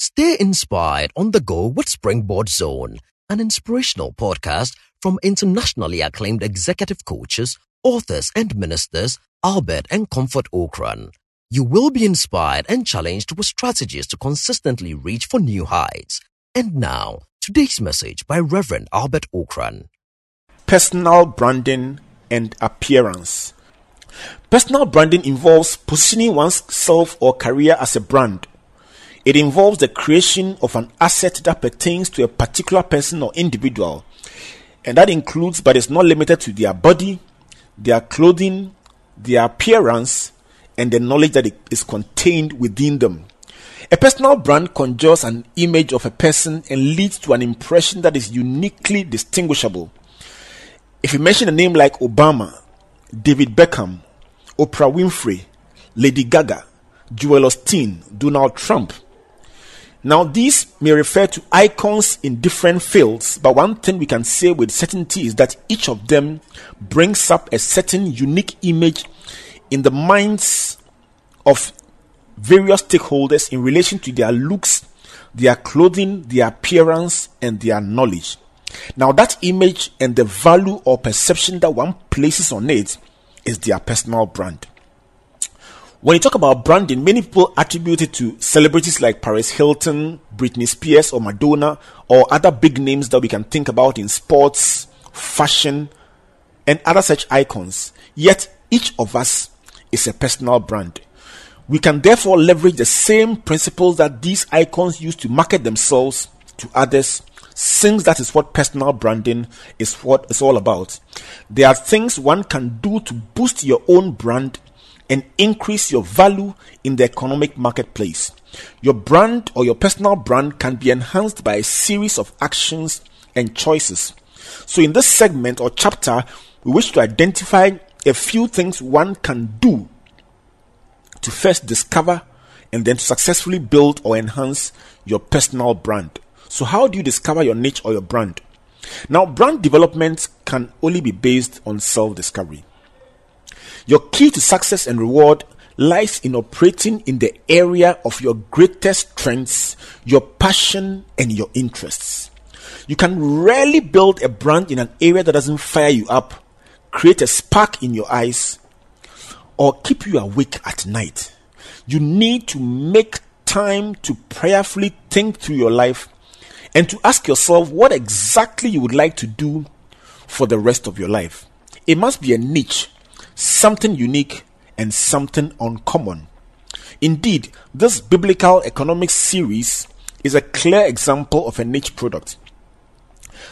Stay inspired on the go with Springboard Zone, an inspirational podcast from internationally acclaimed executive coaches, authors, and ministers Albert and Comfort Ocran. You will be inspired and challenged with strategies to consistently reach for new heights. And now, today's message by Reverend Albert Ocran. Personal branding and appearance. Personal branding involves positioning oneself or career as a brand. It involves the creation of an asset that pertains to a particular person or individual, and that includes but is not limited to their body, their clothing, their appearance, and the knowledge that is contained within them. A personal brand conjures an image of a person and leads to an impression that is uniquely distinguishable. If you mention a name like Obama, David Beckham, Oprah Winfrey, Lady Gaga, Joel Osteen, Donald Trump. Now, these may refer to icons in different fields, but one thing we can say with certainty is that each of them brings up a certain unique image in the minds of various stakeholders in relation to their looks, their clothing, their appearance, and their knowledge. Now, that image and the value or perception that one places on it is their personal brand. When you talk about branding, many people attribute it to celebrities like Paris Hilton, Britney Spears, or Madonna, or other big names that we can think about in sports, fashion, and other such icons. Yet, each of us is a personal brand. We can therefore leverage the same principles that these icons use to market themselves to others since that is what personal branding is what it's all about. There are things one can do to boost your own brand and increase your value in the economic marketplace. Your brand or your personal brand can be enhanced by a series of actions and choices. So, in this segment or chapter, we wish to identify a few things one can do to first discover and then to successfully build or enhance your personal brand. So, how do you discover your niche or your brand? Now, brand development can only be based on self discovery. Your key to success and reward lies in operating in the area of your greatest strengths, your passion, and your interests. You can rarely build a brand in an area that doesn't fire you up, create a spark in your eyes, or keep you awake at night. You need to make time to prayerfully think through your life and to ask yourself what exactly you would like to do for the rest of your life. It must be a niche, something unique, and something uncommon. Indeed, this biblical economics series is a clear example of a niche product.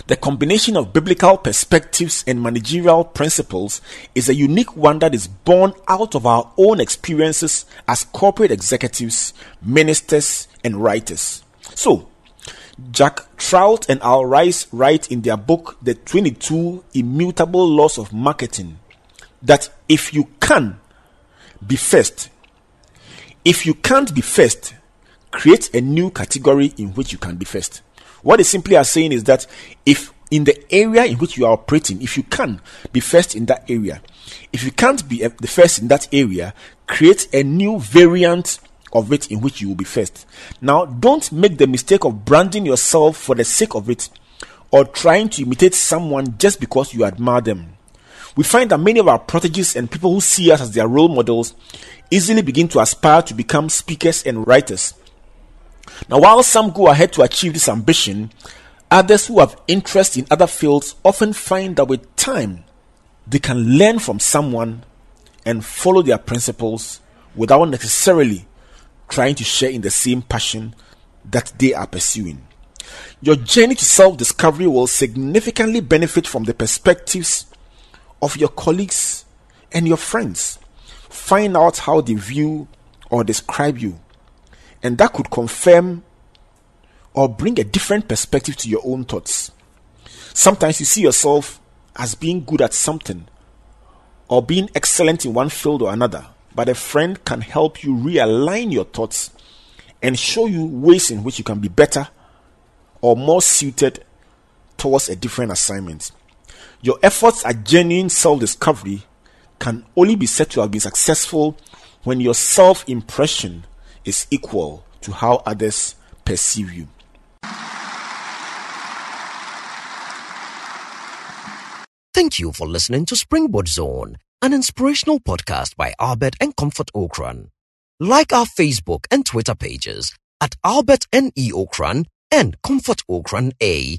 The combination of biblical perspectives and managerial principles is a unique one that is born out of our own experiences as corporate executives, ministers, and writers. So, Jack Trout and Al Rice write in their book, The 22 Immutable Laws of Marketing, that if you can be first, if you can't be first, create a new category in which you can be first. What they simply are saying is that if in the area in which you are operating, if you can be first in that area, if you can't be uh, the first in that area, create a new variant of it in which you will be first. Now, don't make the mistake of branding yourself for the sake of it or trying to imitate someone just because you admire them. We find that many of our proteges and people who see us as their role models easily begin to aspire to become speakers and writers. Now, while some go ahead to achieve this ambition, others who have interest in other fields often find that with time, they can learn from someone and follow their principles without necessarily trying to share in the same passion that they are pursuing. Your journey to self discovery will significantly benefit from the perspectives of your colleagues and your friends. Find out how they view or describe you, and that could confirm or bring a different perspective to your own thoughts. Sometimes you see yourself as being good at something or being excellent in one field or another but a friend can help you realign your thoughts and show you ways in which you can be better or more suited towards a different assignment. Your efforts at genuine self discovery can only be said to have been successful when your self impression is equal to how others perceive you. Thank you for listening to Springboard Zone, an inspirational podcast by Albert and Comfort Ocran. Like our Facebook and Twitter pages at Albert N.E. Ocran and Comfort Ocran A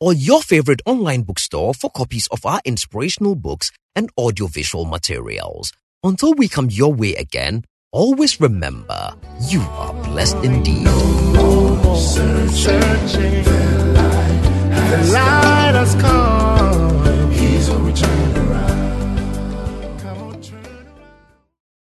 or your favorite online bookstore for copies of our inspirational books and audiovisual materials. Until we come your way again, always remember you are blessed indeed. Searching, the light has come.